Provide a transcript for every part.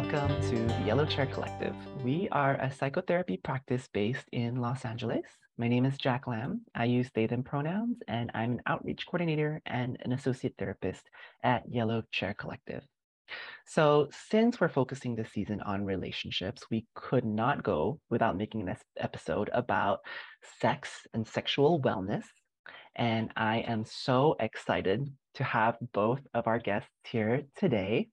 welcome to the Yellow Chair Collective. We are a psychotherapy practice based in Los Angeles. My name is Jack Lamb. I use they, them pronouns, and I'm an outreach coordinator and an associate therapist at Yellow Chair Collective. So, since we're focusing this season on relationships, we could not go without making this episode about sex and sexual wellness. And I am so excited to have both of our guests here today.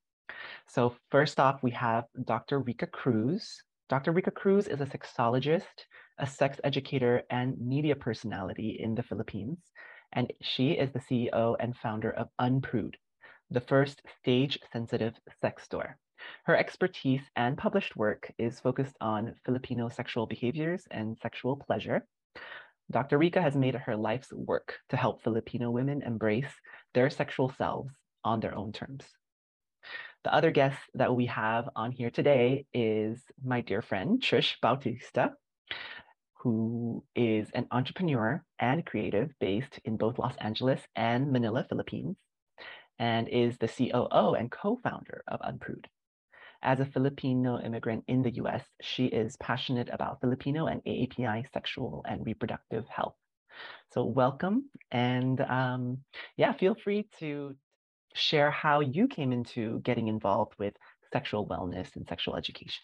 So, first off, we have Dr. Rika Cruz. Dr. Rika Cruz is a sexologist, a sex educator, and media personality in the Philippines. And she is the CEO and founder of Unprude, the first stage sensitive sex store. Her expertise and published work is focused on Filipino sexual behaviors and sexual pleasure. Dr. Rika has made it her life's work to help Filipino women embrace their sexual selves on their own terms. The other guest that we have on here today is my dear friend, Trish Bautista, who is an entrepreneur and creative based in both Los Angeles and Manila, Philippines, and is the COO and co founder of Unprude. As a Filipino immigrant in the US, she is passionate about Filipino and AAPI sexual and reproductive health. So, welcome. And um, yeah, feel free to share how you came into getting involved with sexual wellness and sexual education.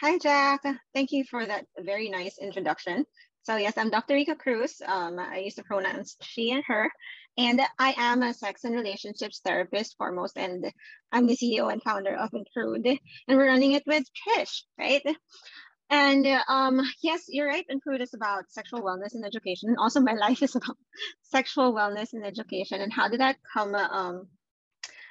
Hi, Jack. Thank you for that very nice introduction. So, yes, I'm Dr. Rika Cruz. Um, I use the pronouns she and her. And I am a sex and relationships therapist foremost, and I'm the CEO and founder of Unprude. And we're running it with Trish, right? And um, yes, you're right. Unprude is about sexual wellness and education. And also, my life is about sexual wellness and education. And how did that come? Um,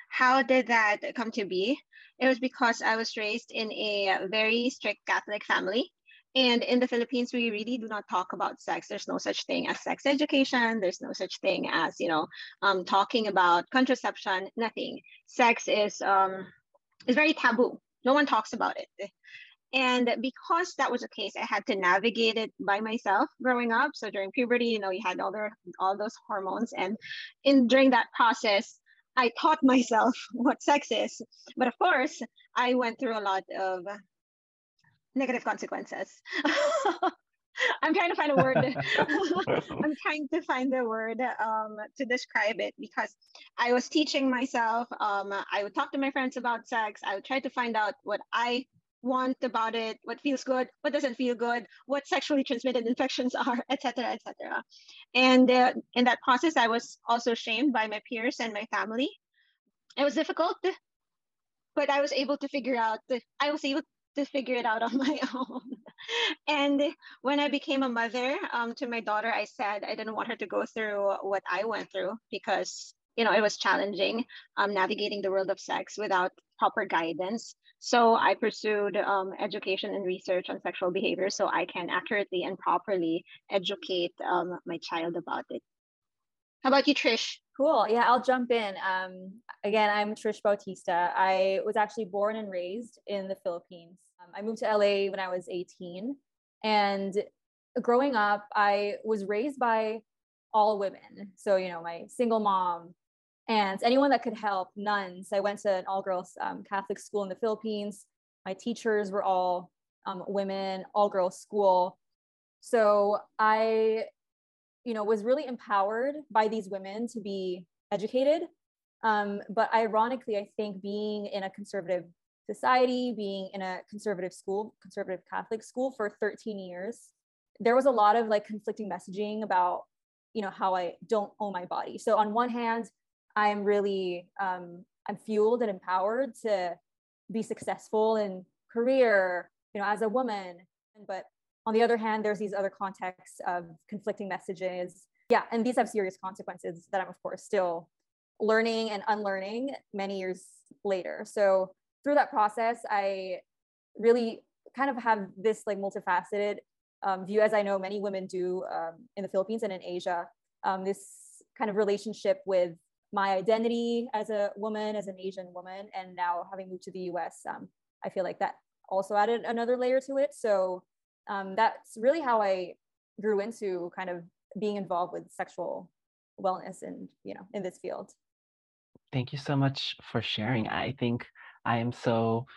how did that come to be? It was because I was raised in a very strict Catholic family. And in the Philippines, we really do not talk about sex. There's no such thing as sex education. There's no such thing as, you know, um, talking about contraception, nothing. Sex is, um, is very taboo. No one talks about it. And because that was the case, I had to navigate it by myself growing up. So during puberty, you know, you had all the all those hormones, and in during that process, I taught myself what sex is. But of course, I went through a lot of negative consequences. I'm trying to find a word. I'm trying to find the word um, to describe it because I was teaching myself. Um, I would talk to my friends about sex. I would try to find out what I want about it, what feels good, what doesn't feel good, what sexually transmitted infections are, etc., etc. And uh, in that process, I was also shamed by my peers and my family. It was difficult, but I was able to figure out. I was able to figure it out on my own. and when I became a mother um, to my daughter, I said I didn't want her to go through what I went through because you know it was challenging um, navigating the world of sex without proper guidance so I pursued um, education and research on sexual behavior so I can accurately and properly educate um, my child about it. How about you, Trish? Cool. Yeah, I'll jump in. Um, again, I'm Trish Bautista. I was actually born and raised in the Philippines. Um, I moved to LA when I was 18. And growing up, I was raised by all women. So, you know, my single mom, and anyone that could help nuns. I went to an all girls um, catholic school in the philippines. My teachers were all um, women all girls school. So i you know was really empowered by these women to be educated. Um, but ironically i think being in a conservative society being in a conservative school conservative catholic school for 13 years there was a lot of like conflicting messaging about you know how i don't own my body. So on one hand I'm really um, I'm fueled and empowered to be successful in career, you know, as a woman. But on the other hand, there's these other contexts of conflicting messages. Yeah, and these have serious consequences that I'm of course still learning and unlearning many years later. So through that process, I really kind of have this like multifaceted um, view, as I know many women do um, in the Philippines and in Asia. Um, this kind of relationship with my identity as a woman, as an Asian woman, and now having moved to the US, um, I feel like that also added another layer to it. So um, that's really how I grew into kind of being involved with sexual wellness and you know in this field. Thank you so much for sharing. I think I am so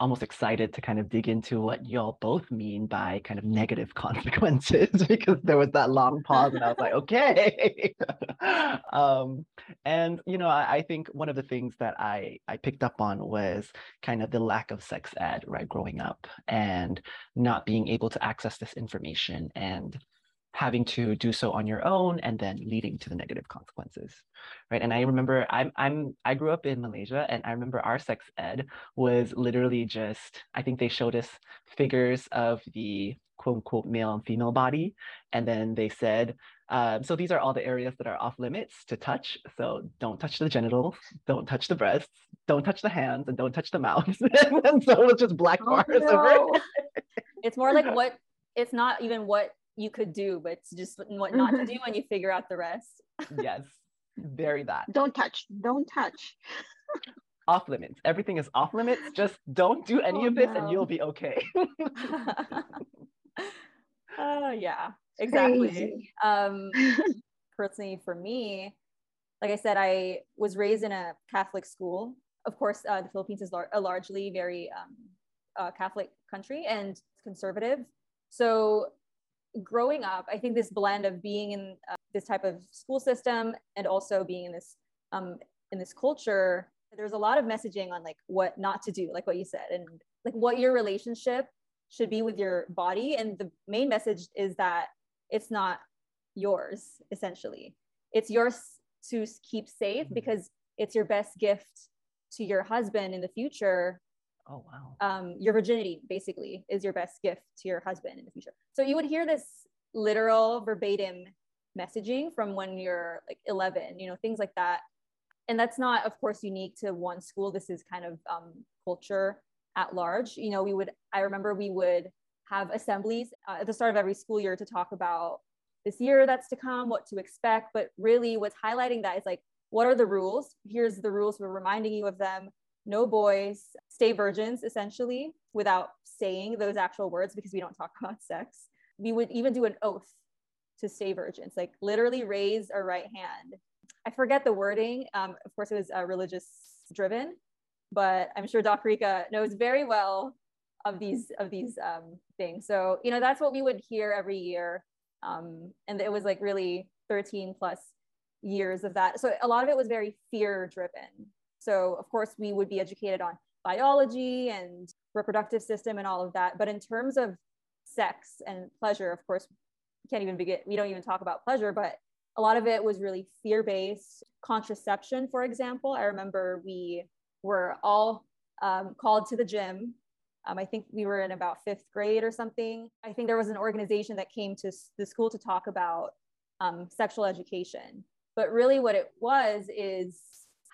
almost excited to kind of dig into what y'all both mean by kind of negative consequences because there was that long pause and I was like, okay. um, and you know, I, I, think one of the things that I I picked up on was kind of the lack of sex ed, right, growing up and not being able to access this information and having to do so on your own and then leading to the negative consequences right? And i remember i'm i'm i grew up in malaysia and i remember our sex ed was literally just i think they showed us figures of the quote unquote male and female body and then they said um, so these are all the areas that are off limits to touch so don't touch the genitals don't touch the breasts don't touch the hands and don't touch the mouth and so it's just black bars oh, no. over it's more like what it's not even what you could do, but it's just what not to mm-hmm. do and you figure out the rest. yes, very that. Don't touch. Don't touch. off limits. Everything is off limits. Just don't do any oh, of this no. and you'll be okay. uh, yeah, exactly. Um, personally, for me, like I said, I was raised in a Catholic school. Of course, uh, the Philippines is lar- a largely very um, uh, Catholic country and conservative. So growing up, I think this blend of being in uh, this type of school system and also being in this um, in this culture, there's a lot of messaging on like what not to do, like what you said, and like what your relationship should be with your body. And the main message is that it's not yours, essentially. It's yours to keep safe mm-hmm. because it's your best gift to your husband in the future Oh, wow. Um, your virginity basically is your best gift to your husband in the future. So you would hear this literal verbatim messaging from when you're like 11, you know, things like that. And that's not, of course, unique to one school. This is kind of um, culture at large. You know, we would, I remember we would have assemblies uh, at the start of every school year to talk about this year that's to come, what to expect. But really, what's highlighting that is like, what are the rules? Here's the rules. We're reminding you of them no boys, stay virgins essentially without saying those actual words because we don't talk about sex. We would even do an oath to stay virgins, like literally raise our right hand. I forget the wording. Um, of course, it was uh, religious driven, but I'm sure Doc Rika knows very well of these of these um, things. So you know that's what we would hear every year, um, and it was like really 13 plus years of that. So a lot of it was very fear driven. So of course we would be educated on biology and reproductive system and all of that. But in terms of sex and pleasure, of course, we can't even begin, we don't even talk about pleasure, but a lot of it was really fear-based contraception, for example. I remember we were all um, called to the gym. Um, I think we were in about fifth grade or something. I think there was an organization that came to the school to talk about um, sexual education. But really, what it was is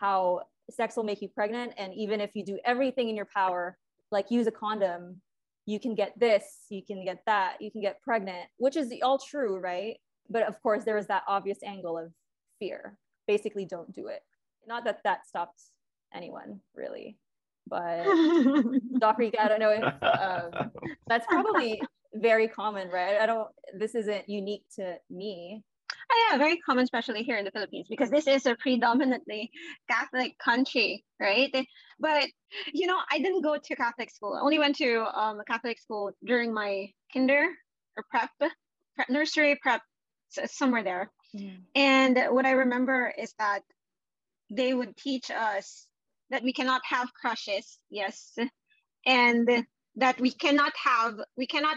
how sex will make you pregnant. And even if you do everything in your power, like use a condom, you can get this, you can get that, you can get pregnant, which is all true, right? But of course, there is that obvious angle of fear. Basically, don't do it. Not that that stops anyone, really. But Doc Rika, I don't know if um, that's probably very common, right? I don't, this isn't unique to me. Oh, yeah, very common, especially here in the Philippines, because this is a predominantly Catholic country, right? But you know, I didn't go to Catholic school. I only went to um, a Catholic school during my kinder or prep, prep nursery prep, somewhere there. Mm. And what I remember is that they would teach us that we cannot have crushes, yes, and that we cannot have we cannot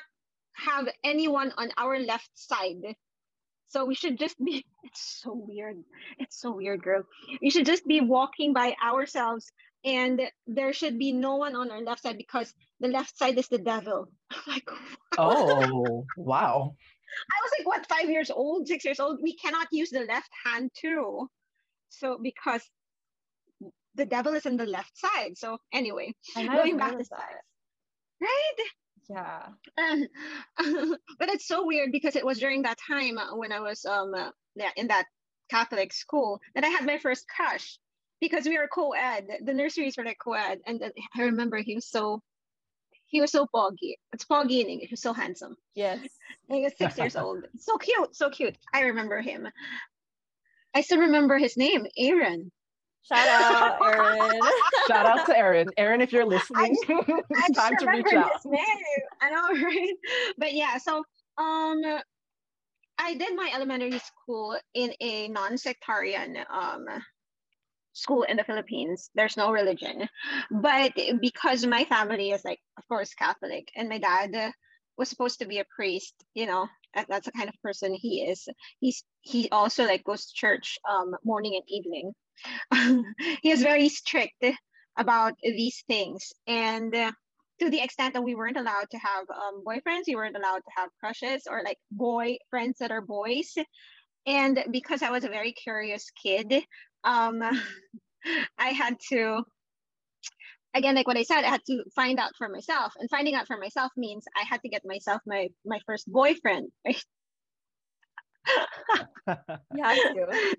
have anyone on our left side so we should just be, it's so weird. It's so weird, girl. We should just be walking by ourselves and there should be no one on our left side because the left side is the devil. like, oh, wow. I was like, what, five years old, six years old? We cannot use the left hand too. So, because the devil is in the left side. So, anyway, going back to side. Right? Yeah. But it's so weird because it was during that time uh, when i was um uh, yeah, in that catholic school that i had my first crush because we were co-ed. The nurseries were like co-ed and i remember he was so he was so foggy it's foggy in english he was so handsome. Yes. He was six years old. So cute so cute. I remember him. I still remember his name aaron Shout out, Erin. Shout out to Erin. Erin, if you're listening, I it's time just to reach out. his name. I know, right? But yeah, so um, I did my elementary school in a non-sectarian um school in the Philippines. There's no religion, but because my family is like, of course, Catholic, and my dad was supposed to be a priest. You know, that's the kind of person he is. He's he also like goes to church um morning and evening. he was very strict about these things, and. Uh, to the extent that we weren't allowed to have um, boyfriends, we weren't allowed to have crushes or like boy friends that are boys. And because I was a very curious kid, um, I had to, again, like what I said, I had to find out for myself. And finding out for myself means I had to get myself my my first boyfriend. Right? To.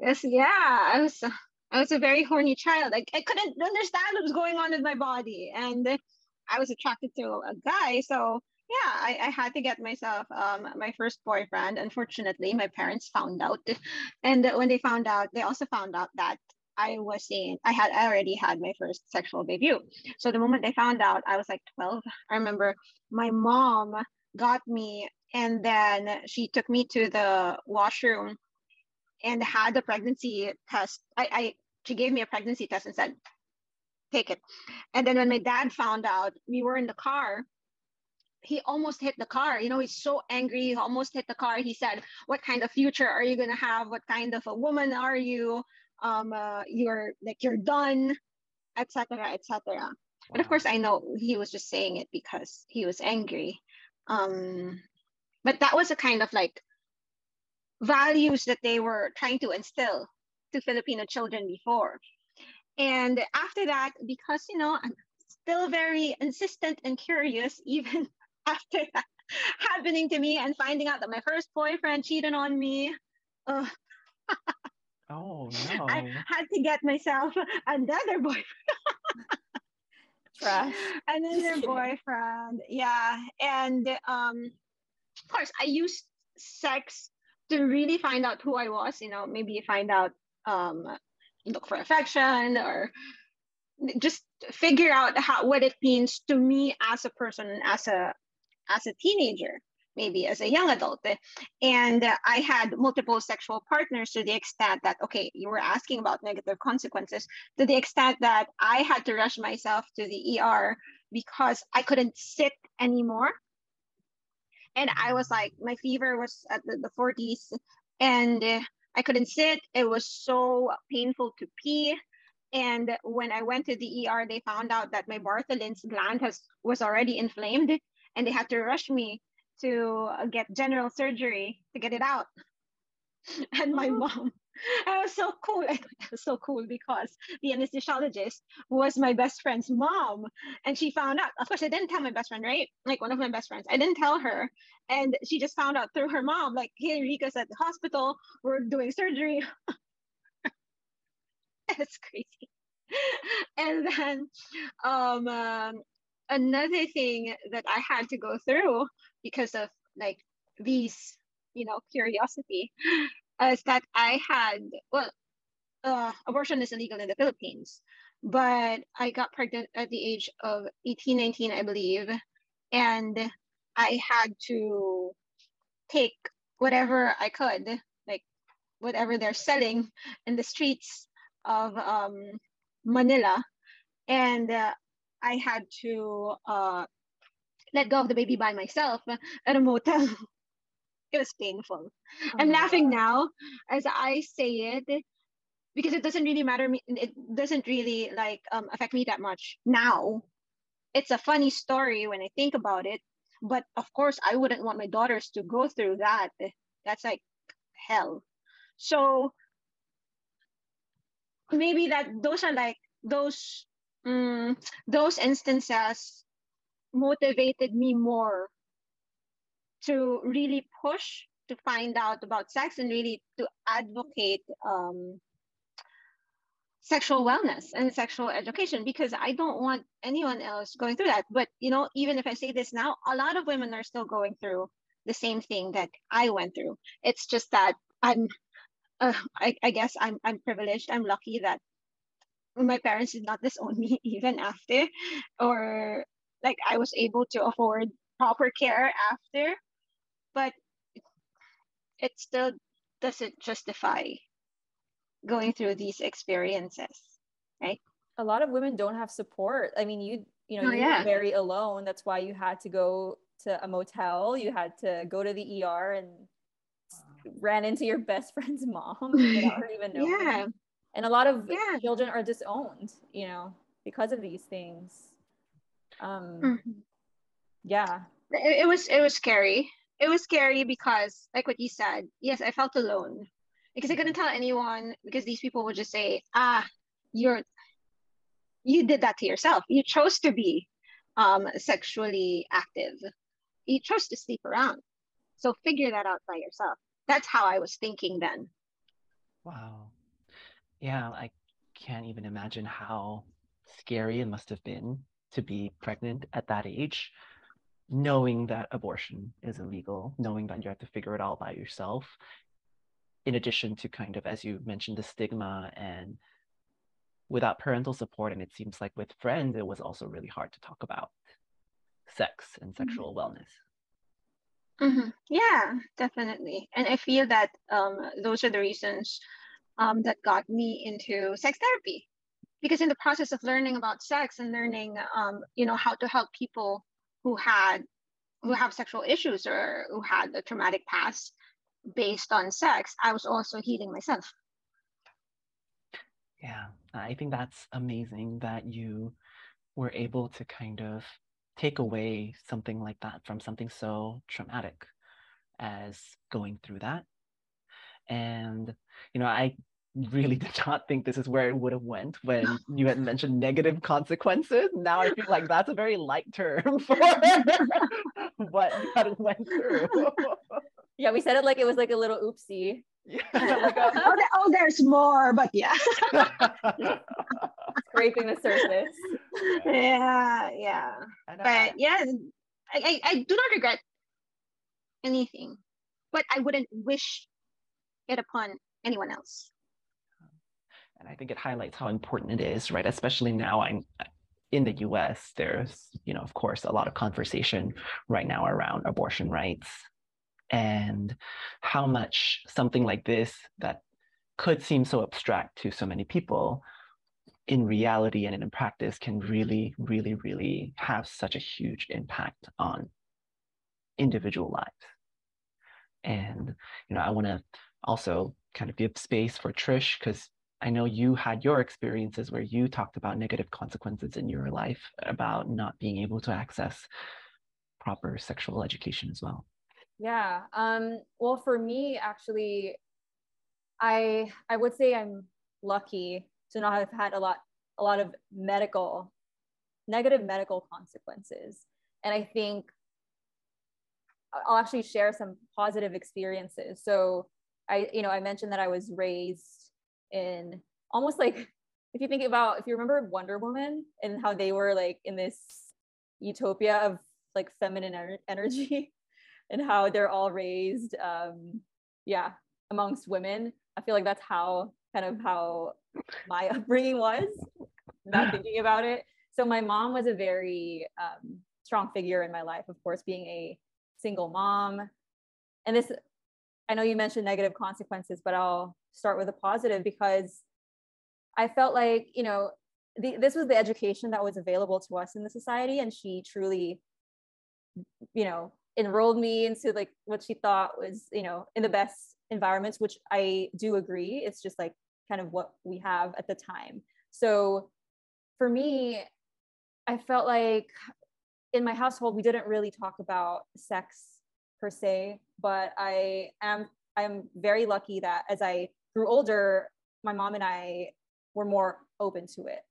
yes, yeah, I was. I was a very horny child. Like I couldn't understand what was going on with my body, and I was attracted to a guy. So yeah, I, I had to get myself um, my first boyfriend. Unfortunately, my parents found out, and when they found out, they also found out that I was seeing I had I already had my first sexual debut. So the moment they found out, I was like 12. I remember my mom got me, and then she took me to the washroom and had a pregnancy test. I, I she gave me a pregnancy test and said, take it. And then when my dad found out, we were in the car. He almost hit the car. You know, he's so angry. He almost hit the car. He said, "What kind of future are you gonna have? What kind of a woman are you? Um, uh, you're like you're done, etc., etc." But of course, I know he was just saying it because he was angry. Um, but that was a kind of like values that they were trying to instill to Filipino children before. And after that, because you know, I'm still very insistent and curious, even after that happening to me and finding out that my first boyfriend cheated on me. Uh, Oh no. I had to get myself another boyfriend. Trash. another boyfriend yeah and um of course i used sex to really find out who i was you know maybe find out um look for affection or just figure out how what it means to me as a person as a as a teenager maybe as a young adult and i had multiple sexual partners to the extent that okay you were asking about negative consequences to the extent that I had to rush myself to the ER because I couldn't sit anymore. And I was like, my fever was at the, the 40s and I couldn't sit. It was so painful to pee. And when I went to the ER, they found out that my Bartholin's gland has was already inflamed and they had to rush me to get general surgery to get it out. And my Oh. mom, I was so cool. I was so cool because the anesthesiologist was my best friend's mom. And she found out. Of course, I didn't tell my best friend, right? Like one of my best friends. I didn't tell her. And she just found out through her mom, like, hey, Rika's at the hospital. We're doing surgery. It's crazy. and then um, um, another thing that I had to go through because of like these, you know, curiosity is that I had, well, uh, abortion is illegal in the Philippines, but I got pregnant at the age of 18, 19, I believe. And I had to take whatever I could, like whatever they're selling in the streets of um, Manila. And uh, I had to uh, let go of the baby by myself at a motel. It was painful. I'm Oh laughing now as I say it because it doesn't really matter me it doesn't really like um, affect me that much now. It's a funny story when i think about it but of course i wouldn't want my daughters to go through that. That's like hell. So maybe that those are like those mm, those instances motivated me more to really push to find out about sex and really to advocate um, sexual wellness and sexual education because I don't want anyone else going through that. But you know, even if I say this now, a lot of women are still going through the same thing that I went through. It's just that I'm, uh, I, I guess I'm I'm privileged. I'm lucky that my parents did not disown me even after, or like I was able to afford proper care after, but it still doesn't justify going through these experiences, right? A lot of women don't have support. I mean, you you know, Oh, you yeah. were very alone. That's why you had to go to a motel. You had to go to the ER and ran into your best friend's mom without her even knowing. Yeah. And a lot of Yeah. children are disowned, you know, because of these things. Um, Mhm. yeah. it, it was it was scary it was scary because like what you said yes i felt alone. Because i couldn't tell anyone because these people would just say ah you're you did that to yourself. You chose to be um sexually active. You chose to sleep around. So figure that out by yourself. That's how i was thinking then. Wow. Yeah, I can't even imagine how scary it must have been to be pregnant at that age, knowing that abortion is illegal, knowing that you have to figure it all by yourself, in addition to kind of, as you mentioned, the stigma and without parental support. And it seems like with friends, it was also really hard to talk about sex and sexual wellness. Mhm. Yeah, definitely. And I feel that um, those are the reasons um, that got me into sex therapy. Because in the process of learning about sex and learning, um, you know, how to help people who had who have sexual issues or who had a traumatic past based on sex, I was also healing myself. Yeah, I think that's amazing that you were able to kind of take away something like that from something so traumatic as going through that. And, you know, I really did not think this is where it would have went when you had mentioned negative consequences. Now I feel like that's a very light term for what you had went through. Yeah, we said it like it was like a little oopsie. yeah, like a- oh, there- oh, there's more, but yeah. scraping the surface. yeah, yeah. And but yeah I, I, I do not regret anything but i wouldn't wish it upon anyone else and I think it highlights how important it is, right? Especially now, I'm uh, in the U.S. There's, you know, of course, a lot of conversation right now around abortion rights and how much something like this that could seem so abstract to so many people, in reality and in practice, can really, really, really have such a huge impact on individual lives. And you know, I want to also kind of give space for Trish because I know you had your experiences where you talked about negative consequences in your life about not being able to access proper sexual education as well. Yeah. Um, well, for me, actually, I I would say I'm lucky to not have had a lot a lot of medical negative medical consequences, and I think I'll actually share some positive experiences. So I you know I mentioned that I was raised in almost like if you think about if you remember Wonder Woman and how they were like in this utopia of like feminine ener- energy and how they're all raised um yeah amongst women i feel like that's how kind of how my upbringing was not thinking about it. So my mom was a very um, strong figure in my life of course being a single mom. And this i know you mentioned negative consequences but i'll start with a positive because i felt like you know the, this was the education that was available to us in the society and she truly you know enrolled me into like what she thought was you know in the best environments which i do agree. It's just like kind of what we have at the time. So for me i felt like in my household we didn't really talk about sex per se but i am i'm very lucky that as i grew older my mom and i were more open to it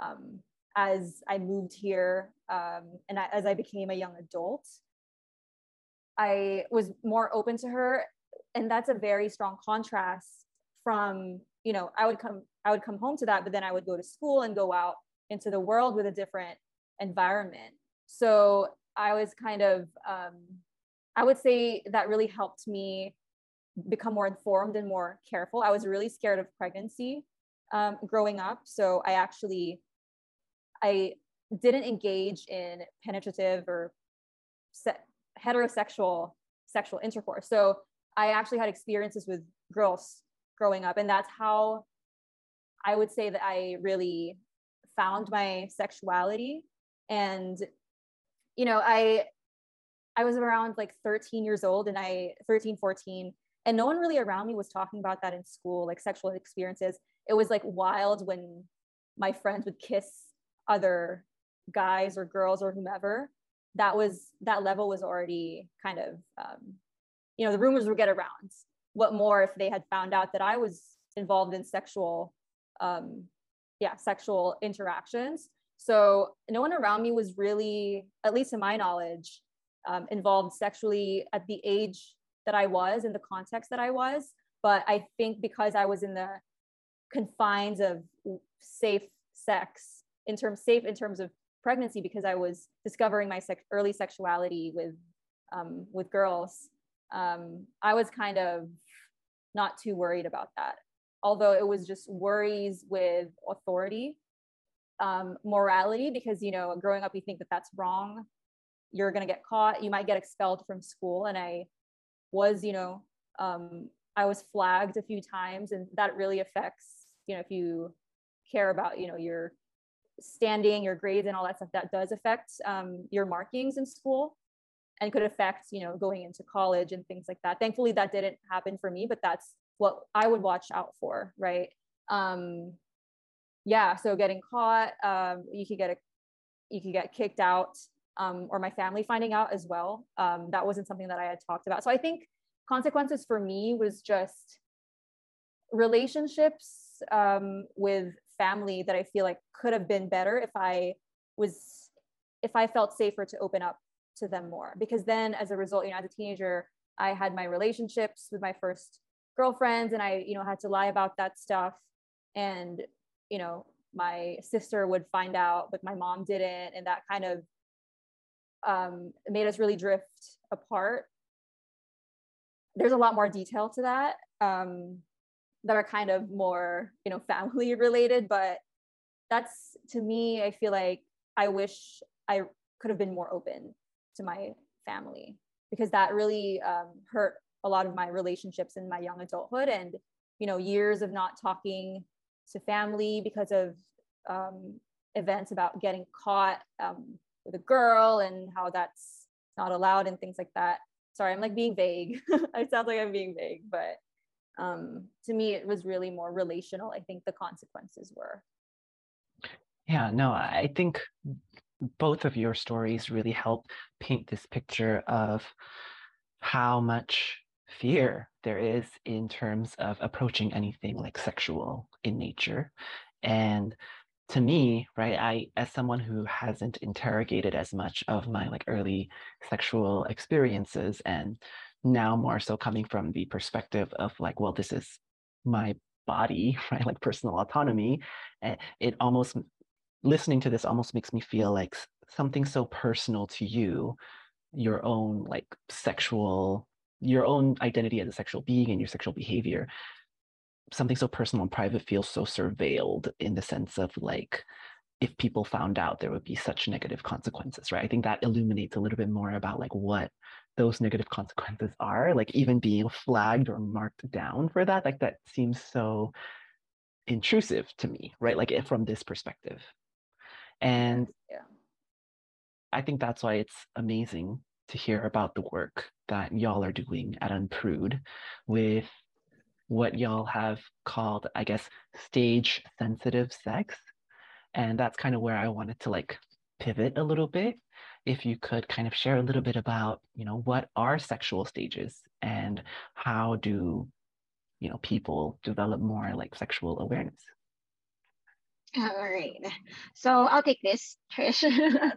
um, as I moved here um, and I, as I became a young adult, I was more open to her. And that's a very strong contrast from, you know, I would come, I would come home to that, but then I would go to school and go out into the world with a different environment. So I was kind of, um, I would say that really helped me become more informed and more careful. I was really scared of pregnancy um, growing up. So I actually, I didn't engage in penetrative or se- heterosexual sexual intercourse. So I actually had experiences with girls growing up, and that's how I would say that I really found my sexuality. And you know, I I was around like 13 years old, and I 13, 14, and no one really around me was talking about that in school, like sexual experiences. It was like wild when my friends would kiss other guys or girls or whomever. That was that level was already kind of um, you know the rumors would get around. What more if they had found out that i was involved in sexual um, yeah sexual interactions? So no one around me was really at least in my knowledge um, involved sexually at the age that i was in the context that i was but i think because i was in the confines of safe sex in terms safe in terms of pregnancy because I was discovering my sex, early sexuality with um, with girls. Um, I was kind of not too worried about that, although it was just worries with authority, um, morality, because you know, growing up, you think that that's wrong. You're gonna get caught. You might get expelled from school, and I was, you know, um, I was flagged a few times, and that really affects, you know, if you care about, you know, your standing, your grades, and all that stuff, that does affect um, your markings in school and could affect, you know, going into college and things like that. Thankfully, that didn't happen for me, but that's what I would watch out for, right? Um, yeah, so getting caught, um, you could get a, you could get kicked out, um, or my family finding out as well. Um, that wasn't something that I had talked about. So I think consequences for me was just relationships um, with family that I feel like could have been better if I was if I felt safer to open up to them more. Because then as a result, you know, as a teenager, I had my relationships with my first girlfriends and I, you know, had to lie about that stuff. And, you know, my sister would find out, but my mom didn't. And that kind of um, made us really drift apart. There's a lot more detail to that. Um, that are kind of more you know family related but that's to me i feel like i wish i could have been more open to my family because that really um, hurt a lot of my relationships in my young adulthood and you know years of not talking to family because of um, events about getting caught um, with a girl and how that's not allowed and things like that. Sorry i'm like being vague. It sounds like i'm being vague but um, to me it was really more relational i think the consequences were. Yeah no i think both of your stories really help paint this picture of how much fear there is in terms of approaching anything like sexual in nature. And to me right i as someone who hasn't interrogated as much of my like early sexual experiences and now more so coming from the perspective of like, well, this is my body, right? Like personal autonomy. Eh, it almost, listening to this almost makes me feel like something so personal to you, your own like sexual, your own identity as a sexual being and your sexual behavior. Something so personal and private feels so surveilled in the sense of like, if people found out there would be such negative consequences right? I think that illuminates a little bit more about like what those negative consequences are like even being flagged or marked down for that like that seems so intrusive to me right? Like eh, from this perspective. And yeah. I think that's why it's amazing to hear about the work that y'all are doing at unprude with what y'all have called i guess stage sensitive sex. And that's kind of where i wanted to like pivot a little bit. If you could kind of share a little bit about you know what are sexual stages and how do you know people develop more like sexual awareness all right so i'll take this trish.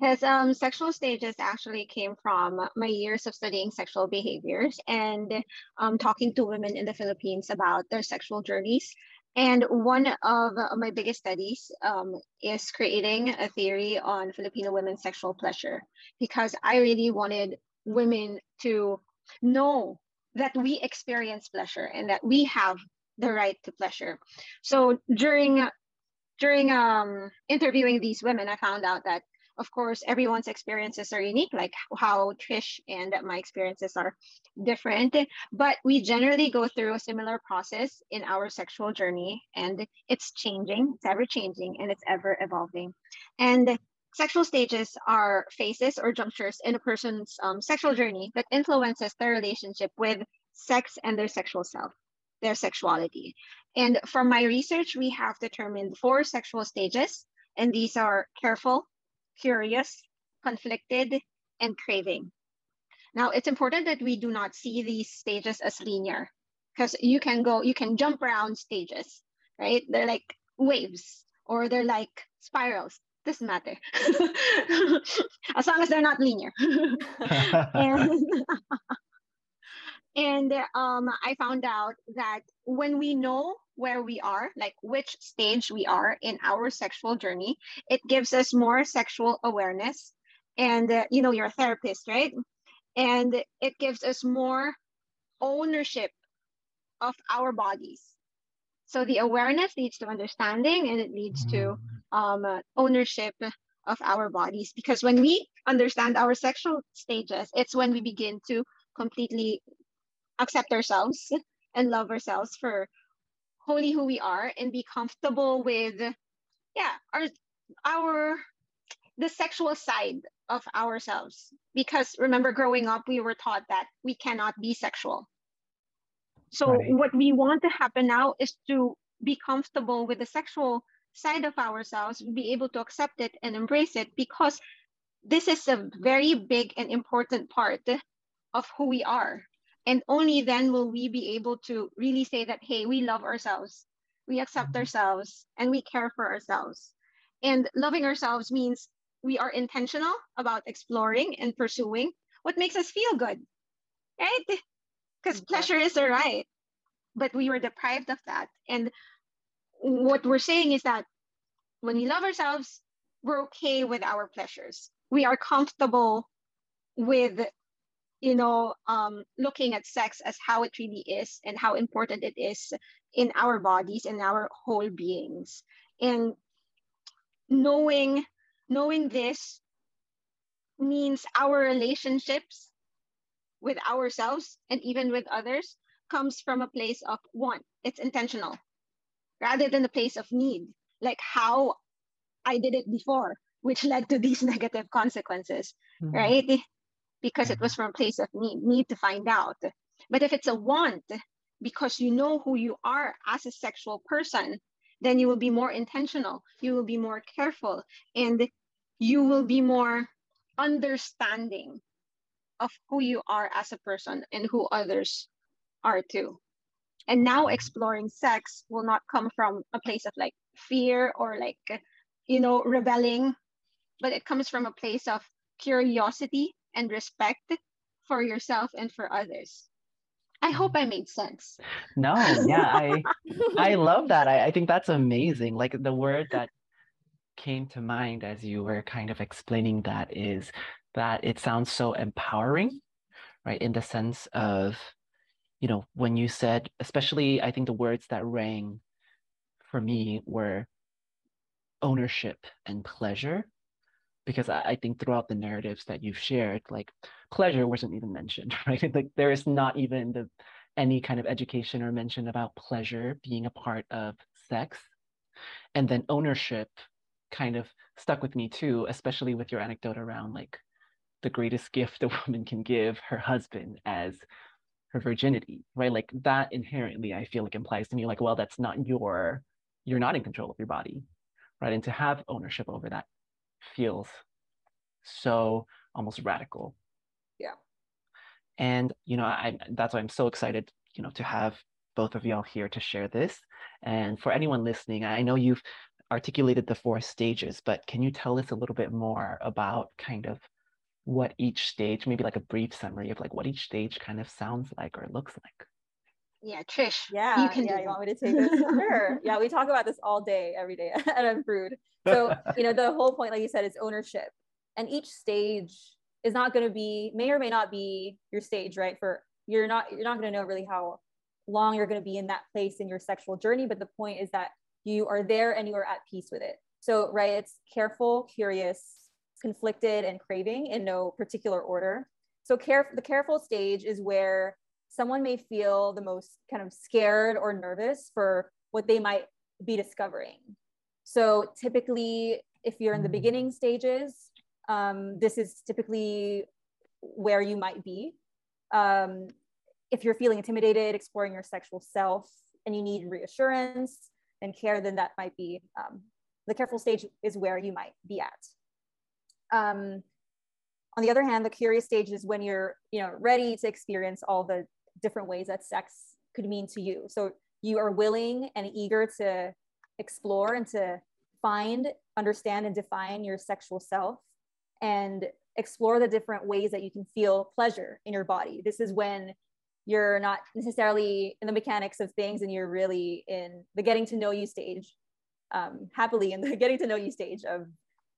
Because um, sexual stages actually came from my years of studying sexual behaviors and um, talking to women in the philippines about their sexual journeys. And one of my biggest studies um, is creating a theory on Filipino women's sexual pleasure because I really wanted women to know that we experience pleasure and that we have the right to pleasure. So during during um, interviewing these women, I found out that of course everyone's experiences are unique, like how Trish and my experiences are different. But we generally go through a similar process in our sexual journey, and it's changing, it's ever changing, and it's ever evolving. And sexual stages are phases or junctures in a person's um, sexual journey that influences their relationship with sex and their sexual self their sexuality. And from my research, we have determined four sexual stages, and these are careful, curious, conflicted, and craving. Now, it's important that we do not see these stages as linear because you can go, you can jump around stages, right? They're like waves or they're like spirals. Doesn't matter as long as they're not linear. and, and um, I found out that when we know where we are, like which stage we are in our sexual journey, it gives us more sexual awareness. And, uh, you know, you're a therapist, right? And it gives us more ownership of our bodies. So the awareness leads to understanding and it leads to mm. um, uh, ownership of our bodies. Because when we understand our sexual stages, it's when we begin to completely accept ourselves and love ourselves for wholly who we are and be comfortable with yeah our our the sexual side of ourselves. Because remember growing up we were taught that we cannot be sexual. So right. what we want to happen now is to be comfortable with the sexual side of ourselves be able to accept it and embrace it because this is a very big and important part of who we are and only then will we be able to really say that, hey, we love ourselves, we accept mm-hmm. ourselves, and we care for ourselves. And loving ourselves means we are intentional about exploring and pursuing what makes us feel good, right? Because pleasure is a right, but we were deprived of that. And what we're saying is that when we love ourselves, we're okay with our pleasures. We are comfortable with you know, um, looking at sex as how it really is and how important it is in our bodies and our whole beings. And knowing knowing this means our relationships with ourselves and even with others comes from a place of want. It's intentional rather than a place of need, like how I did it before, which led to these negative consequences, mm-hmm. right? Because it was mm-hmm. from a place of need, need to find out. But if it's a want, because you know who you are as a sexual person, then you will be more intentional, you will be more careful, and you will be more understanding of who you are as a person and who others are too. And now mm-hmm. exploring sex will not come from a place of like fear or like, you know, rebelling, but it comes from a place of curiosity and respect for yourself and for others. I mm-hmm. hope I made sense. No, yeah, I I love that. I, I think that's amazing. Like the word that came to mind as you were kind of explaining that is that it sounds so empowering, right? In the sense of, you know, when you said, especially I think the words that rang for me were ownership and pleasure because I, I, think throughout the narratives that you've shared, like pleasure wasn't even mentioned, right? Like there is not even the any kind of education or mention about pleasure being a part of sex. And then ownership kind of stuck with me too, especially with your anecdote around like the greatest gift a woman can give her husband as her virginity, right? Like that inherently, I feel like implies to me like, well, that's not your, you're not in control of your body, right? And to have ownership over that feels so almost radical. Yeah. And you know, I that's why I'm so excited, you know, to have both of y'all here to share this. And for anyone listening, I know you've articulated the four stages, but can you tell us a little bit more about kind of what each stage, maybe like a brief summary of like what each stage kind of sounds like or looks like? Yeah, Trish. Yeah, you can. Yeah, you want me to take this? sure. Yeah, we talk about this all day, every day at Unprude. So you know, the whole point, like you said, is ownership, and each stage is not going to be, may or may not be your stage, right? For you're not, you're not going to know really how long you're going to be in that place in your sexual journey, but the point is that you are there and you are at peace with it. So, right, it's careful, curious, conflicted, and craving in no particular order. So, care, the careful stage is where someone may feel the most kind of scared or nervous for what they might be discovering. So, typically, if you're in the mm. beginning stages, um, this is typically where you might be. Um, if you're feeling intimidated, exploring your sexual self, and you need reassurance and care, then that might be um, the careful stage is where you might be at. Um, on the other hand, the curious stage is when you're, you know, ready to experience all the different ways that sex could mean to you. So you are willing and eager to explore and to find, understand, and define your sexual self and explore the different ways that you can feel pleasure in your body. This is when you're not necessarily in the mechanics of things and you're really in the getting to know you stage, um, happily in the getting to know you stage of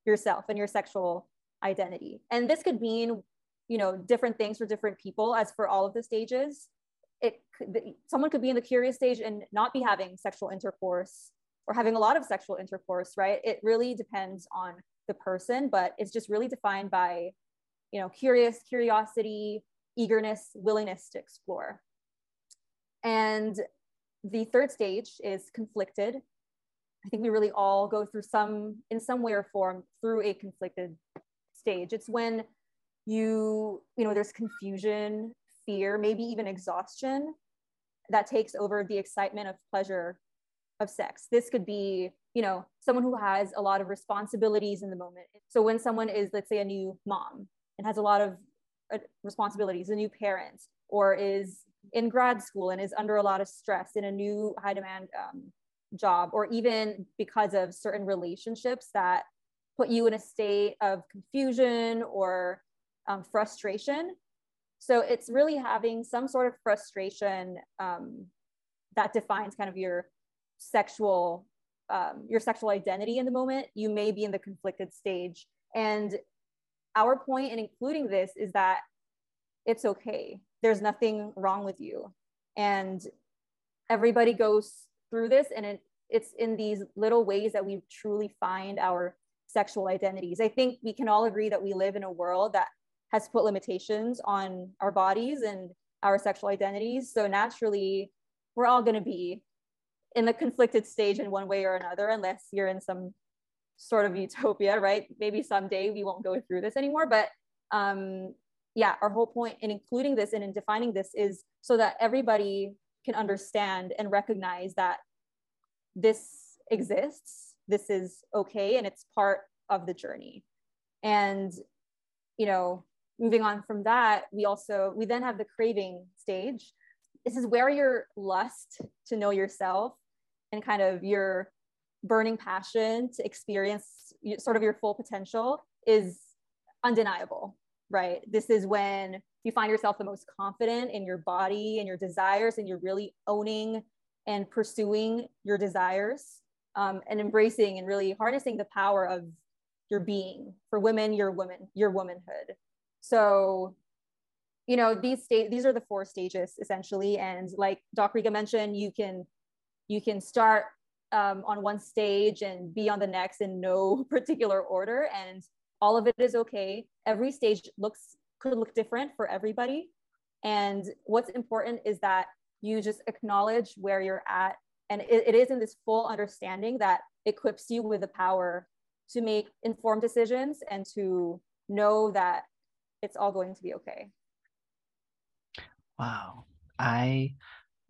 yourself and your sexual identity. And this could mean, you know, different things for different people as for all of the stages. It someone could be in the curious stage and not be having sexual intercourse or having a lot of sexual intercourse, right? It really depends on the person, but it's just really defined by, you know, curious, curiosity, eagerness, willingness to explore. And the third stage is conflicted. I think we really all go through some, in some way or form, through a conflicted stage. It's when you, you know, there's confusion, fear, maybe even exhaustion that takes over the excitement of pleasure of sex. This could be, you know, someone who has a lot of responsibilities in the moment. So when someone is, let's say, a new mom and has a lot of uh, responsibilities, a new parent, or is in grad school and is under a lot of stress in a new high demand um, job, or even because of certain relationships that put you in a state of confusion or um, frustration. So it's really having some sort of frustration um, that defines kind of your sexual um, your sexual identity in the moment. You may be in the conflicted stage. And our point in including this is that it's okay. There's nothing wrong with you. And everybody goes through this and it, it's in these little ways that we truly find our sexual identities. I think we can all agree that we live in a world that has put limitations on our bodies and our sexual identities so naturally we're all going to be in the conflicted stage in one way or another, unless you're in some sort of utopia, right? Maybe someday we won't go through this anymore. But um, yeah, our whole point in including this and in defining this is so that everybody can understand and recognize that this exists, this is okay, and it's part of the journey. And, you know, moving on from that, we also, we then have the craving stage. This is where your lust to know yourself and kind of your burning passion to experience sort of your full potential is undeniable, right? This is when you find yourself the most confident in your body and your desires, and you're really owning and pursuing your desires um, and embracing and really harnessing the power of your being. For women, your woman, your womanhood. So, you know, these state these are the four stages essentially. And like Doc Rika mentioned, you can you can start um, on one stage and be on the next in no particular order. And all of it is okay. Every stage looks could look different for everybody. And what's important is that you just acknowledge where you're at. And it, it is in this full understanding that equips you with the power to make informed decisions and to know that it's all going to be okay wow i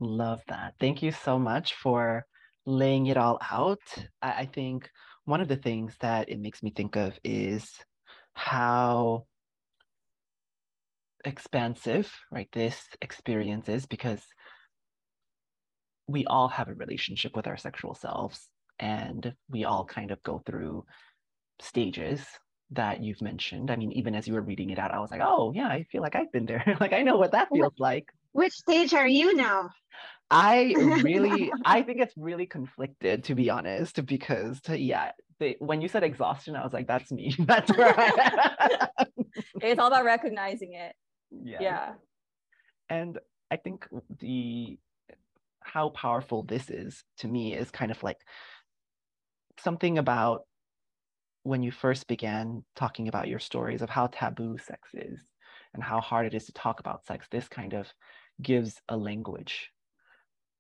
Love that. Thank you so much for laying it all out. I, I think one of the things that it makes me think of is how expansive, right, this experience is because we all have a relationship with our sexual selves and we all kind of go through stages that you've mentioned. I mean, even as you were reading it out, I was like, oh, yeah, I feel like I've been there. like, I know what that feels like. Which stage are you now? I really, I think it's really conflicted to be honest, because to, yeah, they, when you said exhaustion, I was like, that's me. That's where I It's all about recognizing it. Yeah. Yeah. And I think the how powerful this is to me is kind of like something about when you first began talking about your stories of how taboo sex is and how hard it is to talk about sex, this kind of gives a language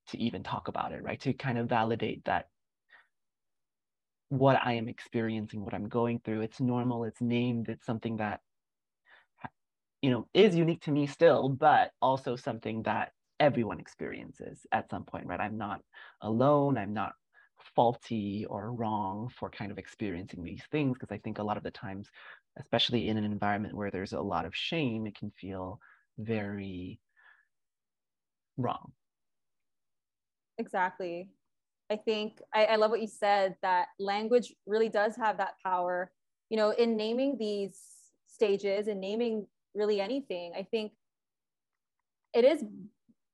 to even talk about it, right? To kind of validate that what I am experiencing, what I'm going through, it's normal, it's named, it's something that you know is unique to me still, but also something that everyone experiences at some point, right? I'm not alone, I'm not faulty or wrong for kind of experiencing these things because I think a lot of the times, especially in an environment where there's a lot of shame, it can feel very wrong. Exactly. I think I, I love what you said that language really does have that power. You know, in naming these stages and naming really anything, I think it is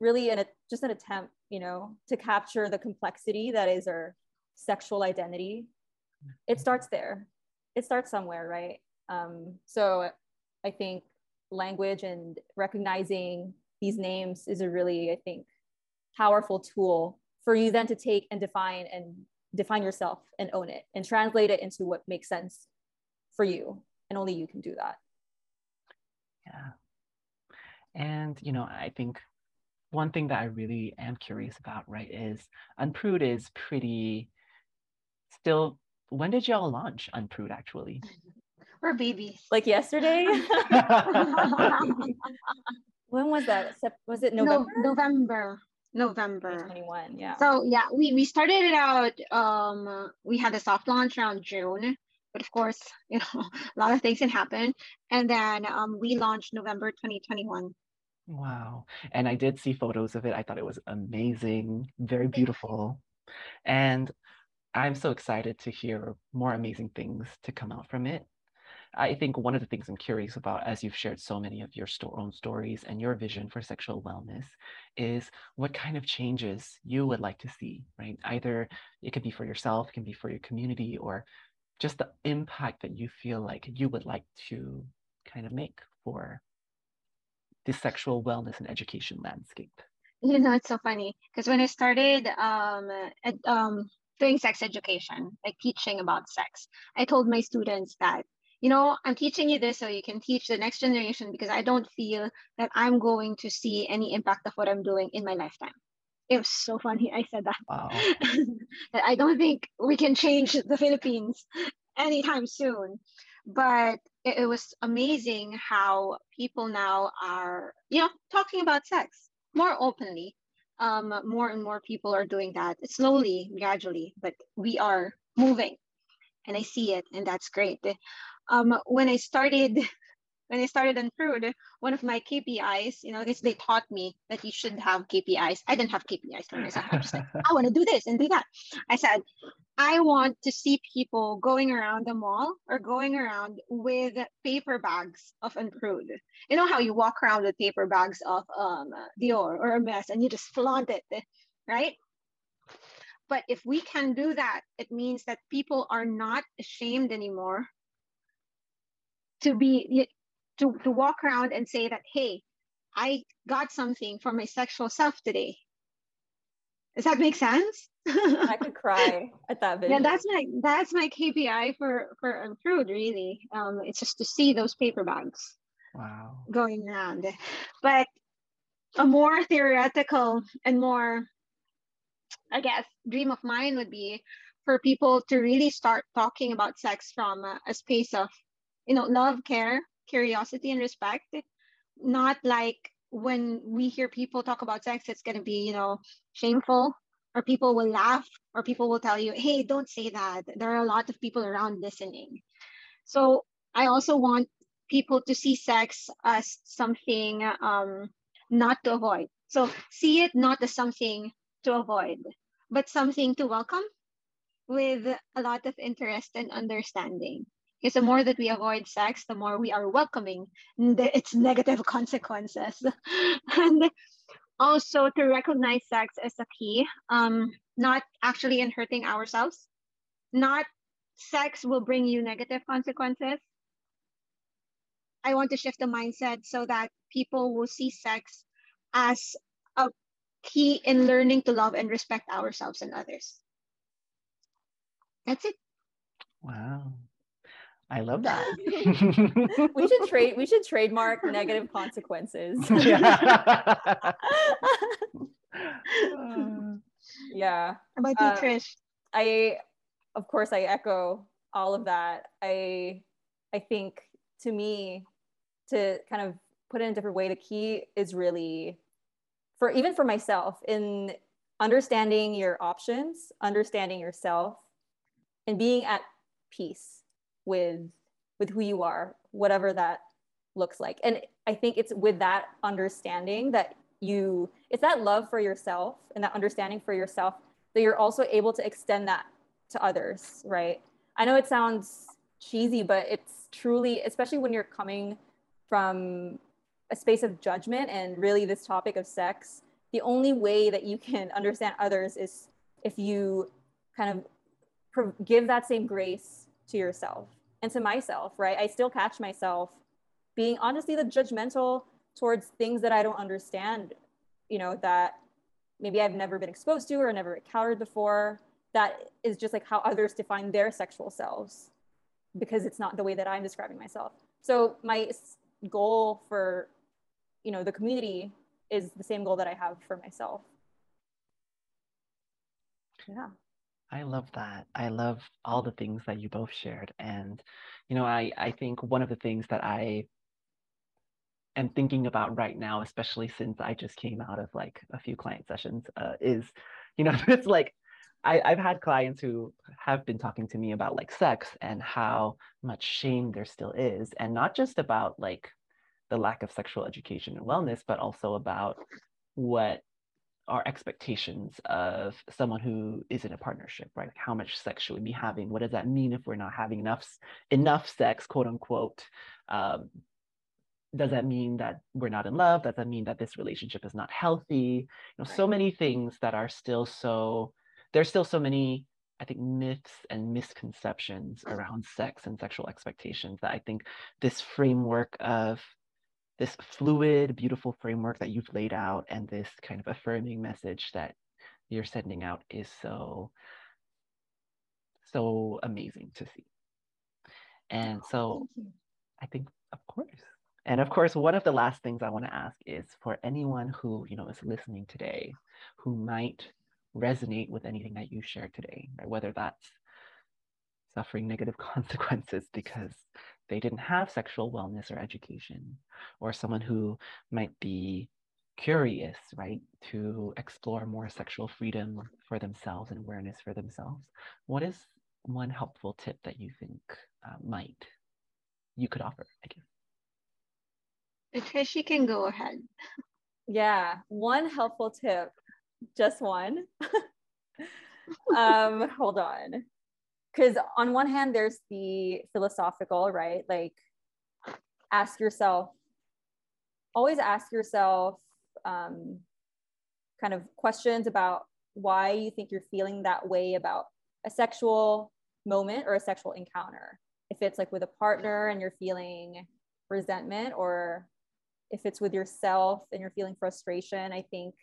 really an, just an attempt, you know, to capture the complexity that is our sexual identity. It starts there. It starts somewhere, right? Um, so I think language and recognizing these names is a really, I think, powerful tool for you then to take and define and define yourself and own it and translate it into what makes sense for you. And only you can do that. Yeah. And, you know, I think one thing that I really am curious about, right, is Unprude is pretty still. When did y'all launch Unprude actually? We're babies. Like yesterday? when was that? Was it November? No, November. November 21 yeah so yeah we we started it out um we had a soft launch around june but of course you know a lot of things can happen and then um we launched november 2021 Wow. And I did see photos of it. I thought it was amazing, very beautiful. And I'm so excited to hear more amazing things to come out from it. I think one of the things I'm curious about, as you've shared so many of your own stories and your vision for sexual wellness, is what kind of changes you would like to see, right? Either it could be for yourself, it can be for your community, or just the impact that you feel like you would like to kind of make for the sexual wellness and education landscape? You know, it's so funny because when I started um, ed, um, doing sex education, like teaching about sex, I told my students that, you know, I'm teaching you this so you can teach the next generation because I don't feel that I'm going to see any impact of what I'm doing in my lifetime. It was so funny. I said that. Wow. that I don't think we can change the Philippines anytime soon. But it, it was amazing how people now are, you know, talking about sex more openly. Um, more and more people are doing that slowly, gradually, but we are moving, and I see it, and that's great. Um, when I started when I started Unprude, one of my KPIs, you know, this they taught me that you should have KPIs. I didn't have KPIs for myself. I like, I want to do this and do that. I said, I want to see people going around the mall or going around with paper bags of Unprude. You know how you walk around with paper bags of um, Dior or Hermes and you just flaunt it, right? But if we can do that, it means that people are not ashamed anymore to be to, to walk around and say that, hey, I got something for my sexual self today. Does that make sense? I could cry at that video. Yeah, that's my that's my KPI for for Unprude really. Um, it's just to see those paper bags. Wow. Going around, but a more theoretical and more, I guess, dream of mine would be for people to really start talking about sex from a, a space of, you know, love, care, curiosity and respect not like when we hear people talk about sex it's going to be you know shameful or people will laugh or people will tell you hey don't say that. There are a lot of people around listening. So i also want people to see sex as something um, not to avoid. So see it not as something to avoid but something to welcome with a lot of interest and understanding because the more that we avoid sex, the more we are welcoming its negative consequences. and also to recognize sex as a key, um, not actually in hurting ourselves, not sex will bring you negative consequences. I want to shift the mindset so that people will see sex as a key in learning to love and respect ourselves and others. That's it. Wow. I love that. we should trade we should trademark negative consequences. yeah. yeah. How about you, Uh, Trish? I of course I echo all of that. I I think to me to kind of put it in a different way the key is really for even for myself in understanding your options, understanding yourself and being at peace with with who you are, whatever that looks like. And I think it's with that understanding that you it's that love for yourself and that understanding for yourself that you're also able to extend that to others, right? I know it sounds cheesy, but it's truly, especially when you're coming from a space of judgment and really this topic of sex, the only way that you can understand others is if you kind of give that same grace to yourself and to myself, right? I still catch myself being honestly the judgmental towards things that I don't understand, you know, that maybe I've never been exposed to or never encountered before. That is just like how others define their sexual selves because it's not the way that I'm describing myself. So my goal for, you know, the community is the same goal that I have for myself. Yeah. I love that. I love all the things that you both shared. And, you know, I, I think one of the things that I am thinking about right now, especially since I just came out of like a few client sessions, uh, is, you know, it's like I, I've had clients who have been talking to me about like sex and how much shame there still is, and not just about like the lack of sexual education and wellness, but also about what our expectations of someone who is in a partnership, right? Like how much sex should we be having? What does that mean if we're not having enough enough sex, quote unquote? Um, does that mean that we're not in love? Does that mean that this relationship is not healthy? You know, so many things that are still so there's still so many, I think, myths and misconceptions around sex and sexual expectations that I think this framework of this fluid, beautiful framework that you've laid out and this kind of affirming message that you're sending out is so, so amazing to see. And oh, so I think, of course. And of course, one of the last things I want to ask is for anyone who, you know, is listening today who might resonate with anything that you shared today, right? Whether that's suffering negative consequences because they didn't have sexual wellness or education, or someone who might be curious, right, to explore more sexual freedom for themselves and awareness for themselves. What is one helpful tip that you think uh, might you could offer? I guess. Trish, you can go ahead. Yeah, one helpful tip, just one. um, hold on. Because on one hand, there's the philosophical, right? Like, ask yourself, always ask yourself um, kind of questions about why you think you're feeling that way about a sexual moment or a sexual encounter. If it's like with a partner and you're feeling resentment, or if it's with yourself and you're feeling frustration, I think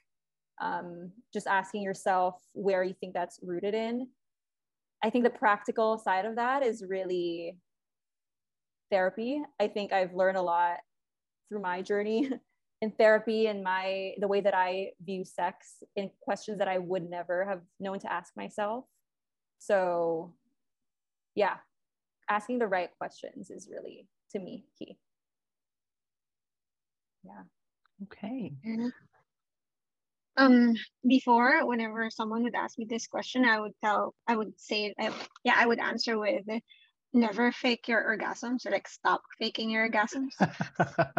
um, just asking yourself where you think that's rooted in. I think the practical side of that is really therapy. I think I've learned a lot through my journey in therapy and my the way that I view sex in questions that I would never have known to ask myself. So yeah, asking the right questions is really to me key. Yeah. Okay. Mm-hmm. Um, before, whenever someone would ask me this question, I would tell, I would say, I, yeah, I would answer with, never fake your orgasms, or like stop faking your orgasms.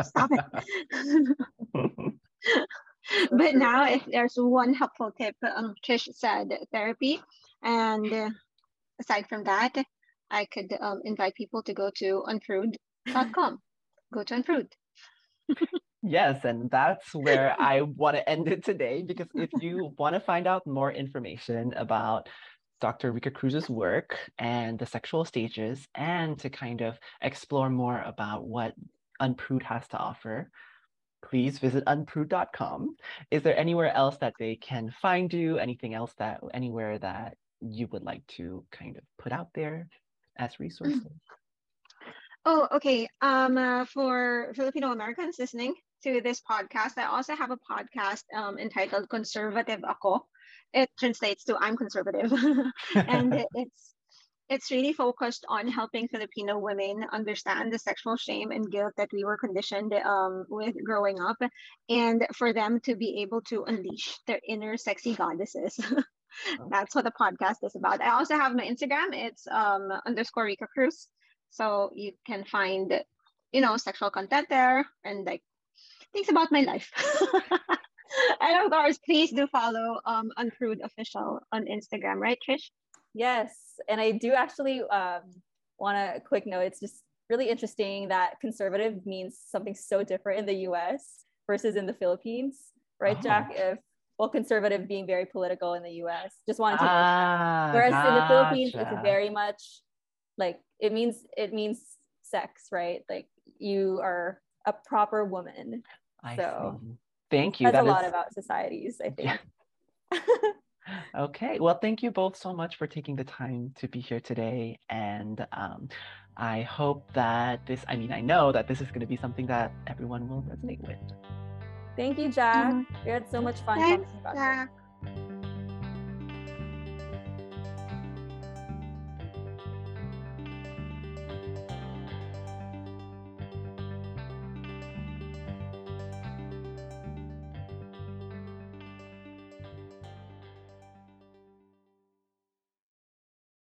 Stop it. but now, if there's one helpful tip, um, Trish said therapy, and uh, aside from that, I could um, invite people to go to unprude.com. Go to unprude. Yes, and that's where I want to end it today because if you want to find out more information about Dr. Rika Cruz's work and the sexual stages, and to kind of explore more about what Unprude has to offer, please visit unprude.com. Is there anywhere else that they can find you? Anything else that anywhere that you would like to kind of put out there as resources? Oh, okay. Um, uh, for Filipino Americans listening to this podcast, I also have a podcast um, entitled "Conservative Ako." It translates to "I'm conservative," and it, it's it's really focused on helping Filipino women understand the sexual shame and guilt that we were conditioned um, with growing up, and for them to be able to unleash their inner sexy goddesses. Oh. That's what the podcast is about. I also have my Instagram. It's um, underscore Rika Cruz. So you can find, you know, sexual content there and like things about my life. and of course, please do follow um, Unprude Official on Instagram, right, Trish? Yes, and I do actually um, want a quick note. It's just really interesting that conservative means something so different in the U.S. versus in the Philippines, right, oh. Jack? If well, conservative being very political in the U.S. Just wanted to. Ah, whereas gotcha. in the Philippines, it's very much like it means it means sex, right? Like you are a proper woman. I so see. thank you. That's a is... lot about societies, I think. Yeah. okay well thank you both so much for taking the time to be here today and um, i hope that this i mean i know that this is going to be something that everyone will resonate with thank you jack mm-hmm. we had so much fun Thanks, talking about jack.